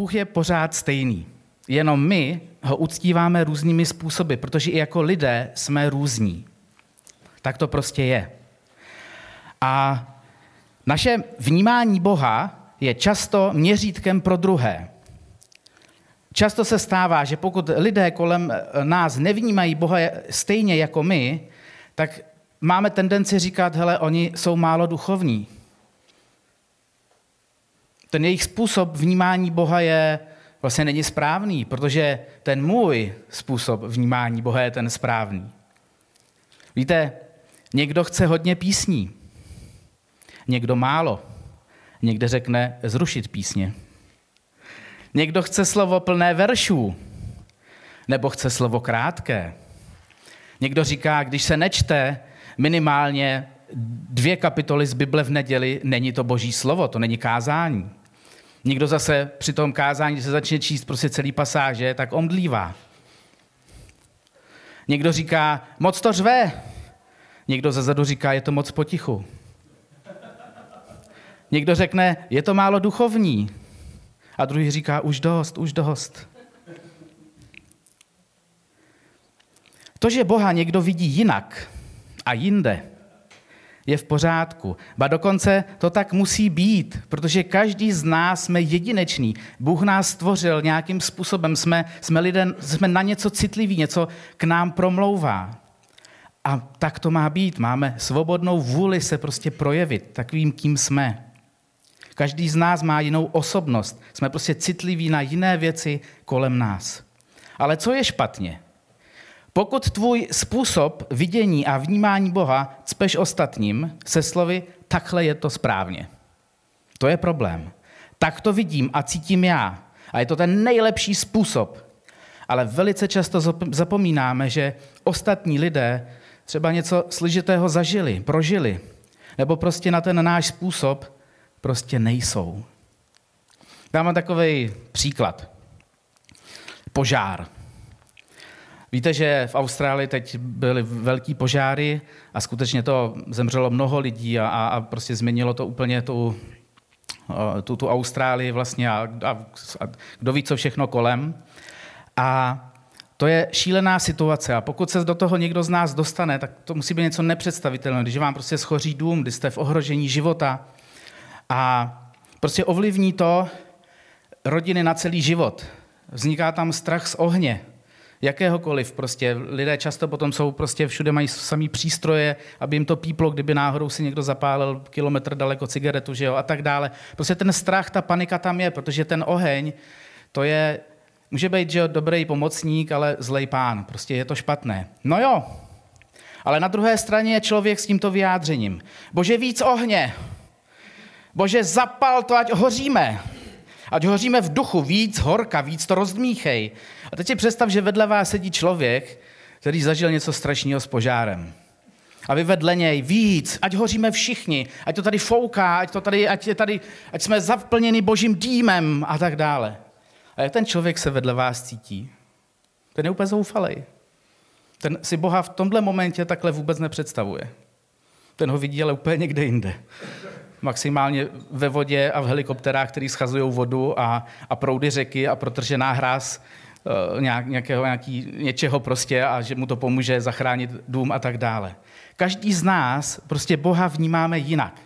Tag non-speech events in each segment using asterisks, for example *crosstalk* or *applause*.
Bůh je pořád stejný. Jenom my ho uctíváme různými způsoby, protože i jako lidé jsme různí. Tak to prostě je. A naše vnímání Boha je často měřítkem pro druhé. Často se stává, že pokud lidé kolem nás nevnímají Boha stejně jako my, tak máme tendenci říkat, hele, oni jsou málo duchovní. Ten jejich způsob vnímání Boha je vlastně není správný, protože ten můj způsob vnímání Boha je ten správný. Víte, někdo chce hodně písní, někdo málo. Někde řekne zrušit písně. Někdo chce slovo plné veršů, nebo chce slovo krátké. Někdo říká, když se nečte minimálně dvě kapitoly z Bible v neděli, není to boží slovo, to není kázání. Někdo zase při tom kázání, když se začne číst prostě celý pasáže, tak omdlívá. Někdo říká, moc to řve. Někdo zezadu říká, je to moc potichu. Někdo řekne, je to málo duchovní. A druhý říká, už dost, už dost. To, že Boha někdo vidí jinak a jinde, je v pořádku. Ba dokonce to tak musí být, protože každý z nás jsme jedinečný. Bůh nás stvořil nějakým způsobem, jsme, jsme, lidé, jsme na něco citliví, něco k nám promlouvá. A tak to má být. Máme svobodnou vůli se prostě projevit takovým, kým jsme. Každý z nás má jinou osobnost. Jsme prostě citliví na jiné věci kolem nás. Ale co je špatně? Pokud tvůj způsob vidění a vnímání Boha cpeš ostatním se slovy takhle je to správně. To je problém. Tak to vidím a cítím já. A je to ten nejlepší způsob. Ale velice často zapomínáme, že ostatní lidé třeba něco slyžitého zažili, prožili, nebo prostě na ten náš způsob prostě nejsou. Dám takový příklad. Požár. Víte, že v Austrálii teď byly velký požáry a skutečně to zemřelo mnoho lidí a, a prostě změnilo to úplně tu, tu, tu Austrálii vlastně a, a, a kdo ví, co všechno kolem. A to je šílená situace a pokud se do toho někdo z nás dostane, tak to musí být něco nepředstavitelného. Když vám prostě schoří dům, když jste v ohrožení života a prostě ovlivní to rodiny na celý život. Vzniká tam strach z ohně, jakéhokoliv. Prostě lidé často potom jsou prostě všude mají samý přístroje, aby jim to píplo, kdyby náhodou si někdo zapálil kilometr daleko cigaretu, že jo, a tak dále. Prostě ten strach, ta panika tam je, protože ten oheň, to je, může být, že jo, dobrý pomocník, ale zlej pán. Prostě je to špatné. No jo, ale na druhé straně je člověk s tímto vyjádřením. Bože, víc ohně. Bože, zapal to, ať hoříme. Ať hoříme v duchu, víc horka, víc to rozdmíchej. A teď si představ, že vedle vás sedí člověk, který zažil něco strašného s požárem. A vy vedle něj víc, ať hoříme všichni, ať to tady fouká, ať, to tady, ať, je tady, ať jsme zaplněni božím dýmem a tak dále. A jak ten člověk se vedle vás cítí? Ten je úplně zoufalej. Ten si Boha v tomhle momentě takhle vůbec nepředstavuje. Ten ho vidí ale úplně někde jinde maximálně ve vodě a v helikopterách, který schazují vodu a, a proudy řeky a protržená hráz uh, nějak, nějakého, nějaký, něčeho prostě a že mu to pomůže zachránit dům a tak dále. Každý z nás prostě Boha vnímáme jinak.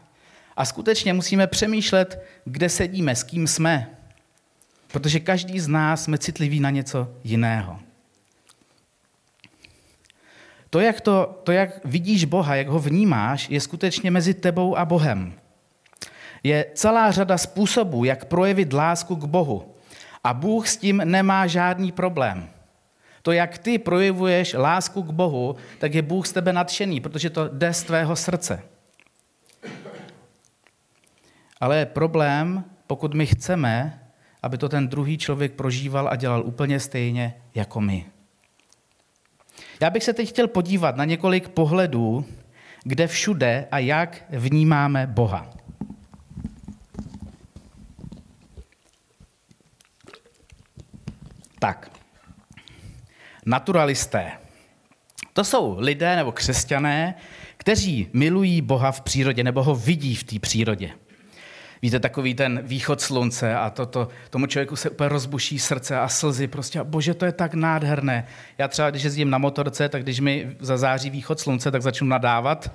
A skutečně musíme přemýšlet, kde sedíme, s kým jsme. Protože každý z nás jsme citliví na něco jiného. To jak, to, to, jak vidíš Boha, jak ho vnímáš, je skutečně mezi tebou a Bohem je celá řada způsobů, jak projevit lásku k Bohu. A Bůh s tím nemá žádný problém. To, jak ty projevuješ lásku k Bohu, tak je Bůh z tebe nadšený, protože to jde z tvého srdce. Ale je problém, pokud my chceme, aby to ten druhý člověk prožíval a dělal úplně stejně jako my. Já bych se teď chtěl podívat na několik pohledů, kde všude a jak vnímáme Boha. Tak, naturalisté. To jsou lidé nebo křesťané, kteří milují Boha v přírodě nebo ho vidí v té přírodě. Víte, takový ten východ slunce a to, to, tomu člověku se úplně rozbuší srdce a slzy. Prostě, a bože, to je tak nádherné. Já třeba, když jezdím na motorce, tak když mi zazáří východ slunce, tak začnu nadávat,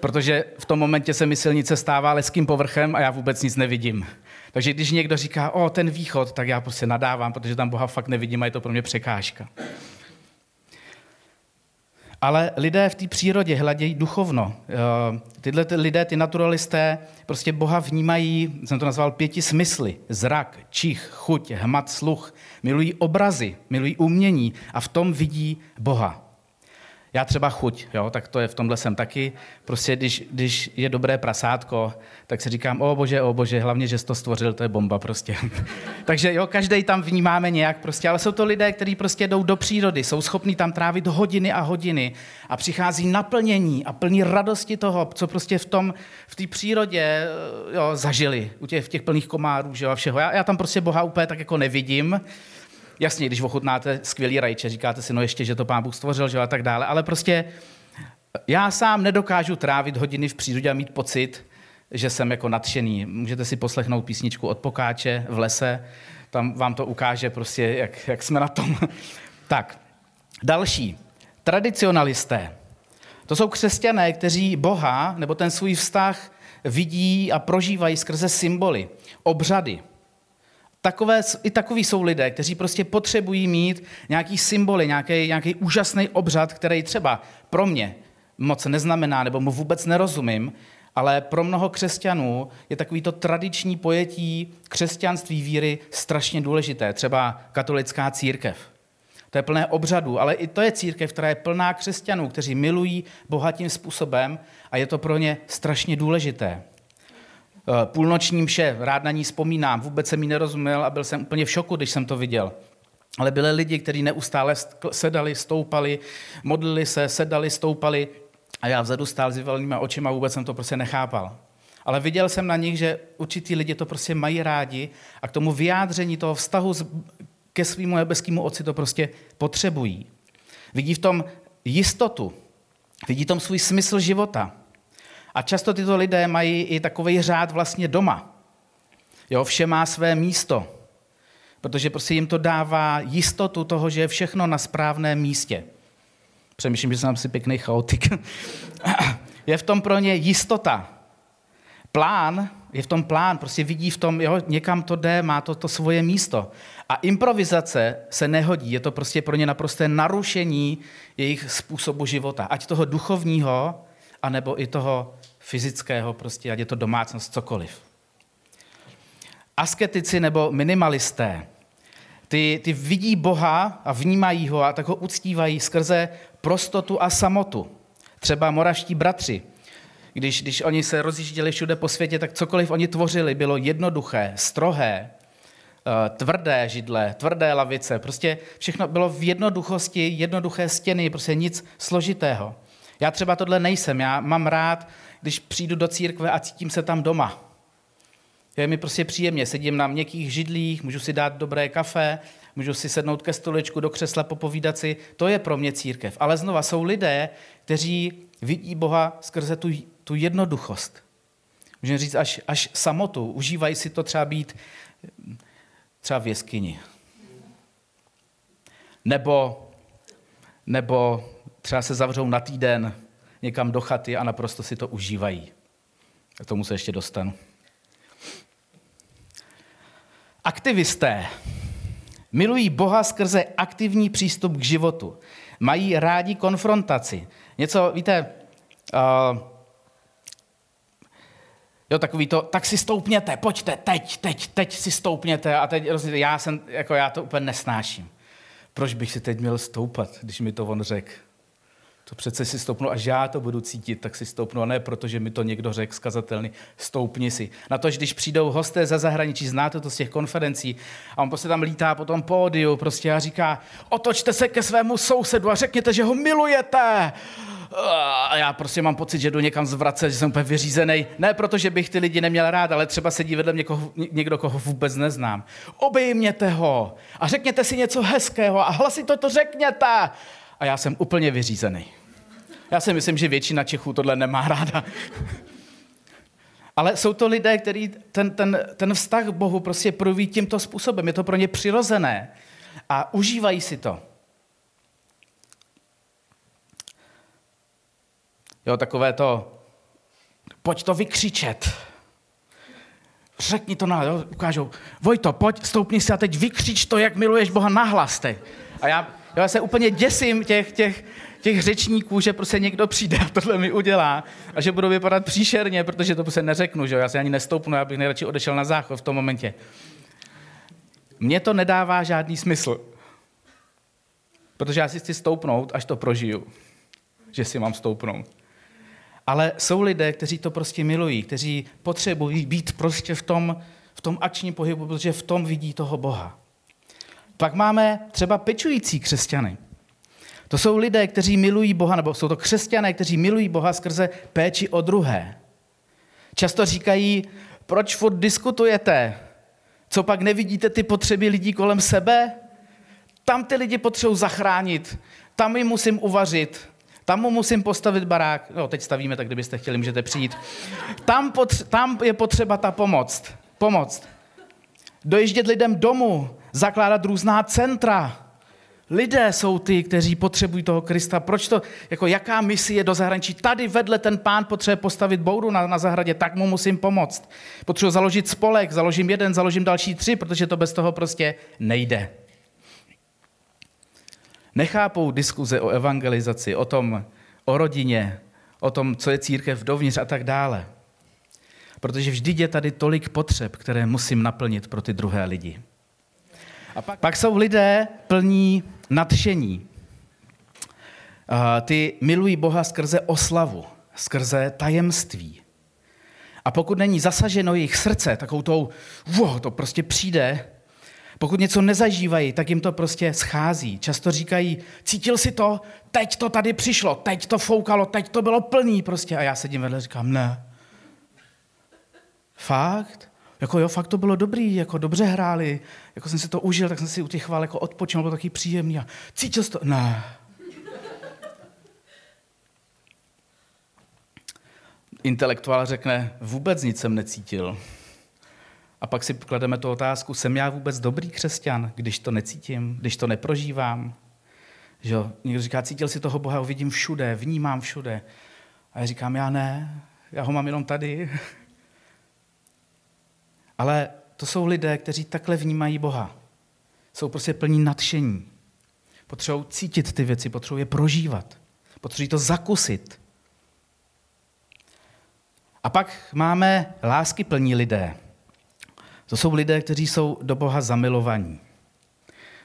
protože v tom momentě se mi silnice stává leským povrchem a já vůbec nic nevidím. Takže když někdo říká, o, ten východ, tak já prostě nadávám, protože tam Boha fakt nevidím a je to pro mě překážka. Ale lidé v té přírodě hledějí duchovno. Eh, tyhle ty lidé, ty naturalisté, prostě Boha vnímají, jsem to nazval pěti smysly. Zrak, čich, chuť, hmat, sluch. Milují obrazy, milují umění a v tom vidí Boha. Já třeba chuť, jo, tak to je v tomhle jsem taky. Prostě když, když je dobré prasátko, tak si říkám, o bože, o bože, hlavně, že jsi to stvořil, to je bomba prostě. *laughs* Takže jo, každý tam vnímáme nějak prostě, ale jsou to lidé, kteří prostě jdou do přírody, jsou schopní tam trávit hodiny a hodiny a přichází naplnění a plní radosti toho, co prostě v tom, v té přírodě jo, zažili, u těch, v těch plných komárů, že jo, a všeho. Já, já tam prostě Boha úplně tak jako nevidím, jasně, když ochutnáte skvělý rajče, říkáte si, no ještě, že to pán Bůh stvořil, že a tak dále, ale prostě já sám nedokážu trávit hodiny v přírodě a mít pocit, že jsem jako nadšený. Můžete si poslechnout písničku od Pokáče v lese, tam vám to ukáže prostě, jak, jak jsme na tom. *laughs* tak, další. Tradicionalisté. To jsou křesťané, kteří Boha nebo ten svůj vztah vidí a prožívají skrze symboly, obřady. Takové, I takový jsou lidé, kteří prostě potřebují mít nějaký symboly, nějaký, nějaký úžasný obřad, který třeba pro mě moc neznamená, nebo mu vůbec nerozumím, ale pro mnoho křesťanů je takovýto tradiční pojetí křesťanství víry strašně důležité. Třeba katolická církev. To je plné obřadů, ale i to je církev, která je plná křesťanů, kteří milují bohatým způsobem a je to pro ně strašně důležité. Eh, půlnoční mše, rád na ní vzpomínám, vůbec jsem jí nerozuměl a byl jsem úplně v šoku, když jsem to viděl. Ale byli lidi, kteří neustále sedali, stoupali, modlili se, sedali, stoupali a já vzadu stál s vyvalenýma očima a vůbec jsem to prostě nechápal. Ale viděl jsem na nich, že určitý lidi to prostě mají rádi a k tomu vyjádření toho vztahu ke svýmu nebeskému otci to prostě potřebují. Vidí v tom jistotu, vidí v tom svůj smysl života. A často tyto lidé mají i takový řád vlastně doma. Jo, vše má své místo, protože prostě jim to dává jistotu toho, že je všechno na správném místě. Přemýšlím, že jsem asi pěkný chaotik. *clears throat* je v tom pro ně jistota. Plán, je v tom plán, prostě vidí v tom, jo, někam to jde, má to, to svoje místo. A improvizace se nehodí, je to prostě pro ně naprosté narušení jejich způsobu života. Ať toho duchovního, anebo i toho fyzického, prostě, ať je to domácnost, cokoliv. Asketici nebo minimalisté, ty, ty vidí Boha a vnímají ho a tak ho uctívají skrze prostotu a samotu. Třeba moravští bratři, když, když oni se rozjížděli všude po světě, tak cokoliv oni tvořili, bylo jednoduché, strohé, eh, tvrdé židle, tvrdé lavice, prostě všechno bylo v jednoduchosti, jednoduché stěny, prostě nic složitého. Já třeba tohle nejsem, já mám rád když přijdu do církve a cítím se tam doma. Je mi prostě příjemně, sedím na měkkých židlích, můžu si dát dobré kafe, můžu si sednout ke stoličku do křesla, popovídat si. To je pro mě církev. Ale znova jsou lidé, kteří vidí Boha skrze tu, tu jednoduchost. Můžeme říct až, až samotu. Užívají si to třeba být třeba v jeskyni. Nebo, nebo třeba se zavřou na týden někam do chaty a naprosto si to užívají. K tomu se ještě dostanu. Aktivisté milují Boha skrze aktivní přístup k životu. Mají rádi konfrontaci. Něco, víte, uh, jo, takový to, tak si stoupněte, pojďte, teď, teď, teď si stoupněte. A teď, já, jsem, jako já to úplně nesnáším. Proč bych si teď měl stoupat, když mi to on řekl? To přece si stoupnu, až já to budu cítit, tak si stoupnu, a ne protože mi to někdo řekl skazatelný, stoupni si. Na to, že když přijdou hosté za zahraničí, znáte to z těch konferencí, a on prostě tam lítá po tom pódiu prostě a říká, otočte se ke svému sousedu a řekněte, že ho milujete. A já prostě mám pocit, že jdu někam zvracet, že jsem úplně vyřízený. Ne proto, že bych ty lidi neměl rád, ale třeba sedí vedle mě koho, někdo, koho vůbec neznám. Obejměte ho a řekněte si něco hezkého a hlasito to řekněte a já jsem úplně vyřízený. Já si myslím, že většina Čechů tohle nemá ráda. Ale jsou to lidé, kteří ten, ten, ten vztah k Bohu prostě proví tímto způsobem. Je to pro ně přirozené a užívají si to. Jo, takové to, pojď to vykřičet. Řekni to na, jo, ukážou, Vojto, pojď, stoupni si a teď vykřič to, jak miluješ Boha nahlas teď. A já, já se úplně děsím těch, těch, těch řečníků, že prostě někdo přijde a tohle mi udělá a že budu vypadat příšerně, protože to prostě neřeknu, že já si ani nestoupnu, já bych nejradši odešel na záchod v tom momentě. Mně to nedává žádný smysl, protože já si chci stoupnout, až to prožiju, že si mám stoupnout. Ale jsou lidé, kteří to prostě milují, kteří potřebují být prostě v tom, v tom akčním pohybu, protože v tom vidí toho Boha. Pak máme třeba pečující křesťany. To jsou lidé, kteří milují Boha, nebo jsou to křesťané, kteří milují Boha skrze péči o druhé. Často říkají, proč furt diskutujete? Co pak nevidíte ty potřeby lidí kolem sebe? Tam ty lidi potřebují zachránit, tam jim musím uvařit, tam mu musím postavit barák. No, teď stavíme, tak kdybyste chtěli, můžete přijít. Tam, potře- tam je potřeba ta pomoc. Pomoc. Dojíždět lidem domů, zakládat různá centra. Lidé jsou ty, kteří potřebují toho Krista. Proč to, jako jaká misi je do zahraničí? Tady vedle ten pán potřebuje postavit bouru na, na zahradě, tak mu musím pomoct. Potřebuji založit spolek, založím jeden, založím další tři, protože to bez toho prostě nejde nechápou diskuze o evangelizaci, o tom, o rodině, o tom, co je církev dovnitř a tak dále. Protože vždy je tady tolik potřeb, které musím naplnit pro ty druhé lidi. A pak, pak jsou lidé plní nadšení. Ty milují Boha skrze oslavu, skrze tajemství. A pokud není zasaženo jejich srdce, takovou tou, wow, to prostě přijde, pokud něco nezažívají, tak jim to prostě schází. Často říkají, cítil si to, teď to tady přišlo, teď to foukalo, teď to bylo plný prostě. A já sedím vedle a říkám, ne. Fakt? Jako jo, fakt to bylo dobrý, jako dobře hráli, jako jsem si to užil, tak jsem si u těch chvál jako odpočinul, bylo taky příjemný a cítil to? Ne. Intelektuál řekne, vůbec nic jsem necítil. A pak si klademe tu otázku, jsem já vůbec dobrý křesťan, když to necítím, když to neprožívám? Že jo? Někdo říká, cítil si toho Boha, ho vidím všude, vnímám všude. A já říkám, já ne, já ho mám jenom tady. Ale to jsou lidé, kteří takhle vnímají Boha. Jsou prostě plní nadšení. Potřebují cítit ty věci, potřebují je prožívat. Potřebují to zakusit. A pak máme lásky plní lidé. To jsou lidé, kteří jsou do Boha zamilovaní.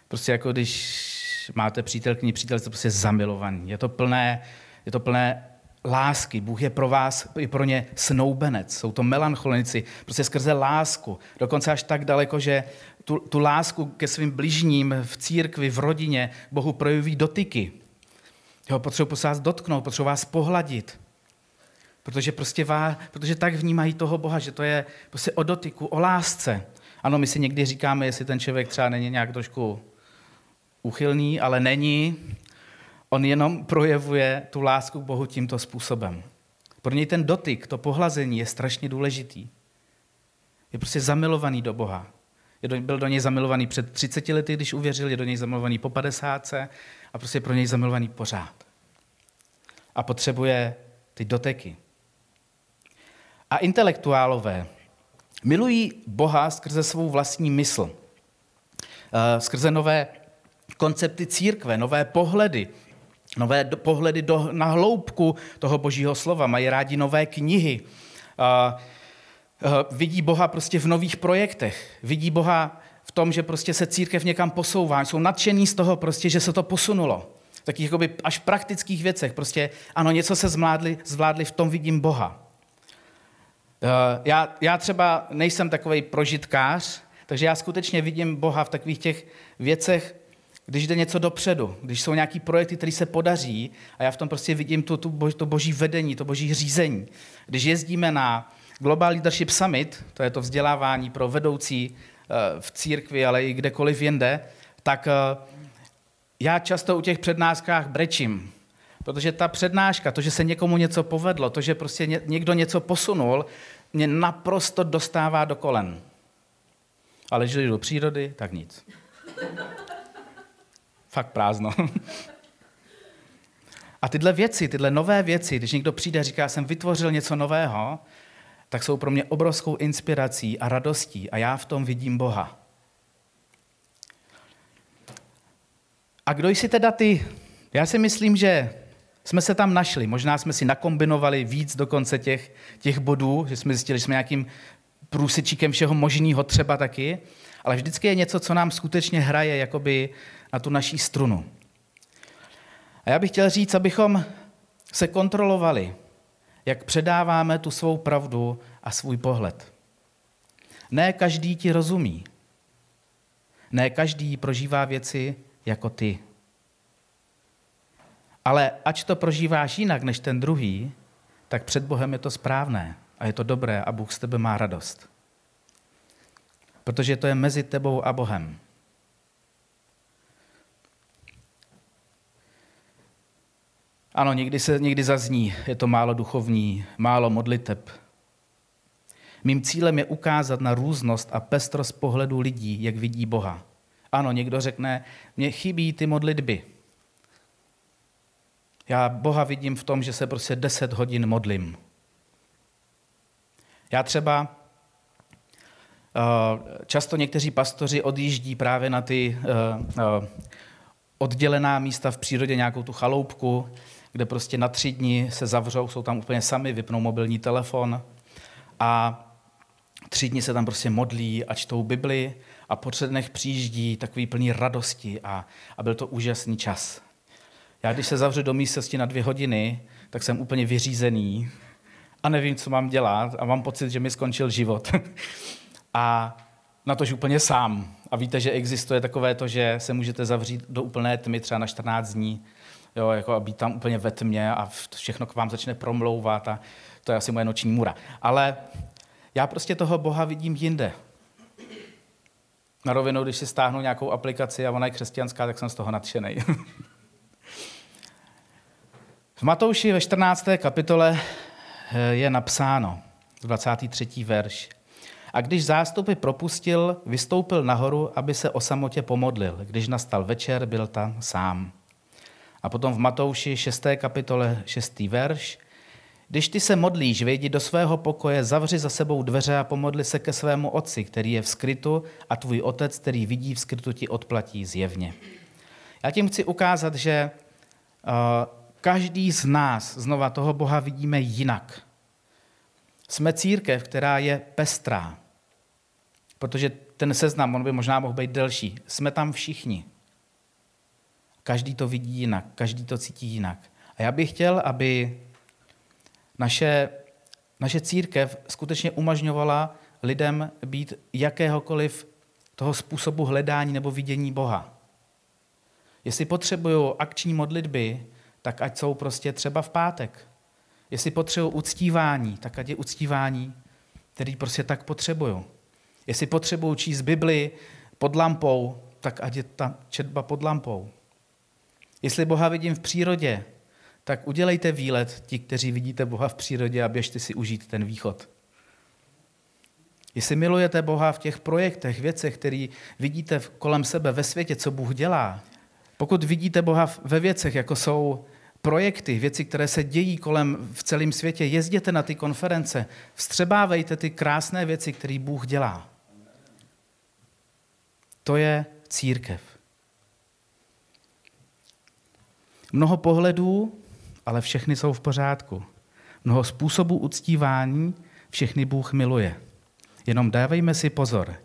Prostě jako když máte přítelkyni, přítel jste prostě zamilovaní. Je to plné, je to plné lásky. Bůh je pro vás i pro ně snoubenec. Jsou to melancholinici, prostě skrze lásku. Dokonce až tak daleko, že tu, tu lásku ke svým bližním v církvi, v rodině Bohu projeví dotyky. Jo, potřebuji se vás dotknout, potřebuji vás pohladit. Protože prostě vá, protože tak vnímají toho Boha, že to je prostě o dotyku, o lásce. Ano, my si někdy říkáme, jestli ten člověk třeba není nějak trošku uchylný, ale není. On jenom projevuje tu lásku k Bohu tímto způsobem. Pro něj ten dotyk, to pohlazení je strašně důležitý. Je prostě zamilovaný do Boha. Je byl do něj zamilovaný před 30 lety, když uvěřil, je do něj zamilovaný po 50 a prostě pro něj zamilovaný pořád. A potřebuje ty doteky. A intelektuálové milují Boha skrze svou vlastní mysl, eh, skrze nové koncepty církve, nové pohledy, nové pohledy do, na hloubku toho božího slova, mají rádi nové knihy, a, eh, vidí Boha prostě v nových projektech, vidí Boha v tom, že prostě se církev někam posouvá, jsou nadšení z toho prostě, že se to posunulo. V takých jakoby až praktických věcech, prostě ano, něco se zvládli, zvládli, v tom vidím Boha. Eh, já, já třeba nejsem takový prožitkář, takže já skutečně vidím Boha v takových těch věcech, když jde něco dopředu, když jsou nějaký projekty, které se podaří a já v tom prostě vidím tu, tu bož, to boží vedení, to boží řízení. Když jezdíme na Global Leadership Summit, to je to vzdělávání pro vedoucí eh, v církvi, ale i kdekoliv jinde, tak eh, já často u těch přednáškách brečím, Protože ta přednáška, to, že se někomu něco povedlo, to, že prostě někdo něco posunul, mě naprosto dostává do kolen. Ale když jdu do přírody, tak nic. Fakt prázdno. A tyhle věci, tyhle nové věci, když někdo přijde a říká, jsem vytvořil něco nového, tak jsou pro mě obrovskou inspirací a radostí a já v tom vidím Boha. A kdo jsi teda ty? Já si myslím, že jsme se tam našli. Možná jsme si nakombinovali víc dokonce těch, těch bodů, že jsme zjistili, že jsme nějakým průsečíkem všeho možného třeba taky, ale vždycky je něco, co nám skutečně hraje jakoby na tu naší strunu. A já bych chtěl říct, abychom se kontrolovali, jak předáváme tu svou pravdu a svůj pohled. Ne každý ti rozumí. Ne každý prožívá věci jako ty. Ale ať to prožíváš jinak než ten druhý, tak před Bohem je to správné a je to dobré a Bůh z tebe má radost. Protože to je mezi tebou a Bohem. Ano, někdy se někdy zazní, je to málo duchovní, málo modliteb. Mým cílem je ukázat na různost a pestrost pohledu lidí, jak vidí Boha. Ano, někdo řekne, mně chybí ty modlitby. Já Boha vidím v tom, že se prostě deset hodin modlím. Já třeba eh, často někteří pastoři odjíždí právě na ty eh, eh, oddělená místa v přírodě, nějakou tu chaloupku, kde prostě na tři dny se zavřou, jsou tam úplně sami, vypnou mobilní telefon a tři dny se tam prostě modlí a čtou Bibli a po třech dnech přijíždí takový plný radosti a, a byl to úžasný čas. Já když se zavřu do místnosti na dvě hodiny, tak jsem úplně vyřízený a nevím, co mám dělat a mám pocit, že mi skončil život. *laughs* a na tož úplně sám. A víte, že existuje takové to, že se můžete zavřít do úplné tmy třeba na 14 dní jo, jako a být tam úplně ve tmě a všechno k vám začne promlouvat a to je asi moje noční můra. Ale já prostě toho Boha vidím jinde. Na rovinu, když si stáhnu nějakou aplikaci a ona je křesťanská, tak jsem z toho nadšený. *laughs* v Matouši ve 14. kapitole eh, je napsáno, 23. verš. A když zástupy propustil, vystoupil nahoru, aby se o samotě pomodlil. Když nastal večer, byl tam sám. A potom v Matouši 6. kapitole 6. verš. Když ty se modlíš, vejdi do svého pokoje, zavři za sebou dveře a pomodli se ke svému otci, který je v skrytu a tvůj otec, který vidí v skrytu, ti odplatí zjevně. Já tím chci ukázat, že uh, každý z nás, znova toho Boha vidíme jinak. Jsme církev, která je pestrá, protože ten seznam, on by možná mohl být delší. Jsme tam všichni. Každý to vidí jinak, každý to cítí jinak. A já bych chtěl, aby naše, naše církev skutečně umožňovala lidem být jakéhokoliv toho způsobu hledání nebo vidění Boha. Jestli potřebují akční modlitby, tak ať jsou prostě třeba v pátek. Jestli potřebují uctívání, tak ať je uctívání, který prostě tak potřebují. Jestli potřebují číst Bibli pod lampou, tak ať je ta četba pod lampou. Jestli Boha vidím v přírodě, tak udělejte výlet, ti, kteří vidíte Boha v přírodě a běžte si užít ten východ. Jestli milujete Boha v těch projektech, věcech, které vidíte kolem sebe ve světě, co Bůh dělá, pokud vidíte Boha ve věcech, jako jsou projekty, věci, které se dějí kolem v celém světě, jezděte na ty konference, vstřebávejte ty krásné věci, které Bůh dělá. To je církev. Mnoho pohledů, ale všechny jsou v pořádku. Mnoho způsobů uctívání, všechny Bůh miluje. Jenom dávejme si pozor,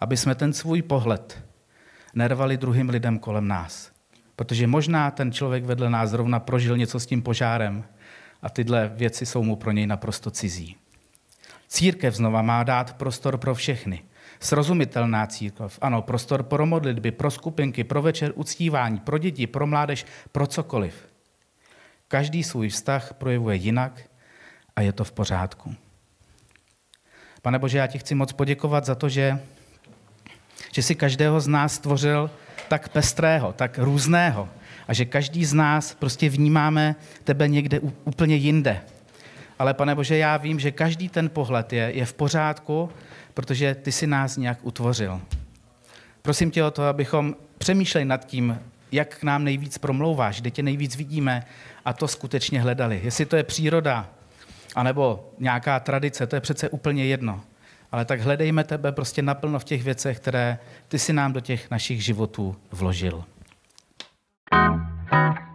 aby jsme ten svůj pohled nervali druhým lidem kolem nás. Protože možná ten člověk vedle nás zrovna prožil něco s tím požárem a tyhle věci jsou mu pro něj naprosto cizí. Církev znova má dát prostor pro všechny. Srozumitelná církev. Ano, prostor pro modlitby, pro skupinky, pro večer uctívání, pro děti, pro mládež, pro cokoliv. Každý svůj vztah projevuje jinak a je to v pořádku. Pane Bože, já ti chci moc poděkovat za to, že, že jsi každého z nás stvořil tak pestrého, tak různého a že každý z nás prostě vnímáme tebe někde úplně jinde. Ale pane Bože, já vím, že každý ten pohled je, je v pořádku, protože ty si nás nějak utvořil. Prosím tě o to, abychom přemýšleli nad tím, jak k nám nejvíc promlouváš, kde tě nejvíc vidíme a to skutečně hledali. Jestli to je příroda, anebo nějaká tradice, to je přece úplně jedno. Ale tak hledejme tebe prostě naplno v těch věcech, které ty si nám do těch našich životů vložil. thank you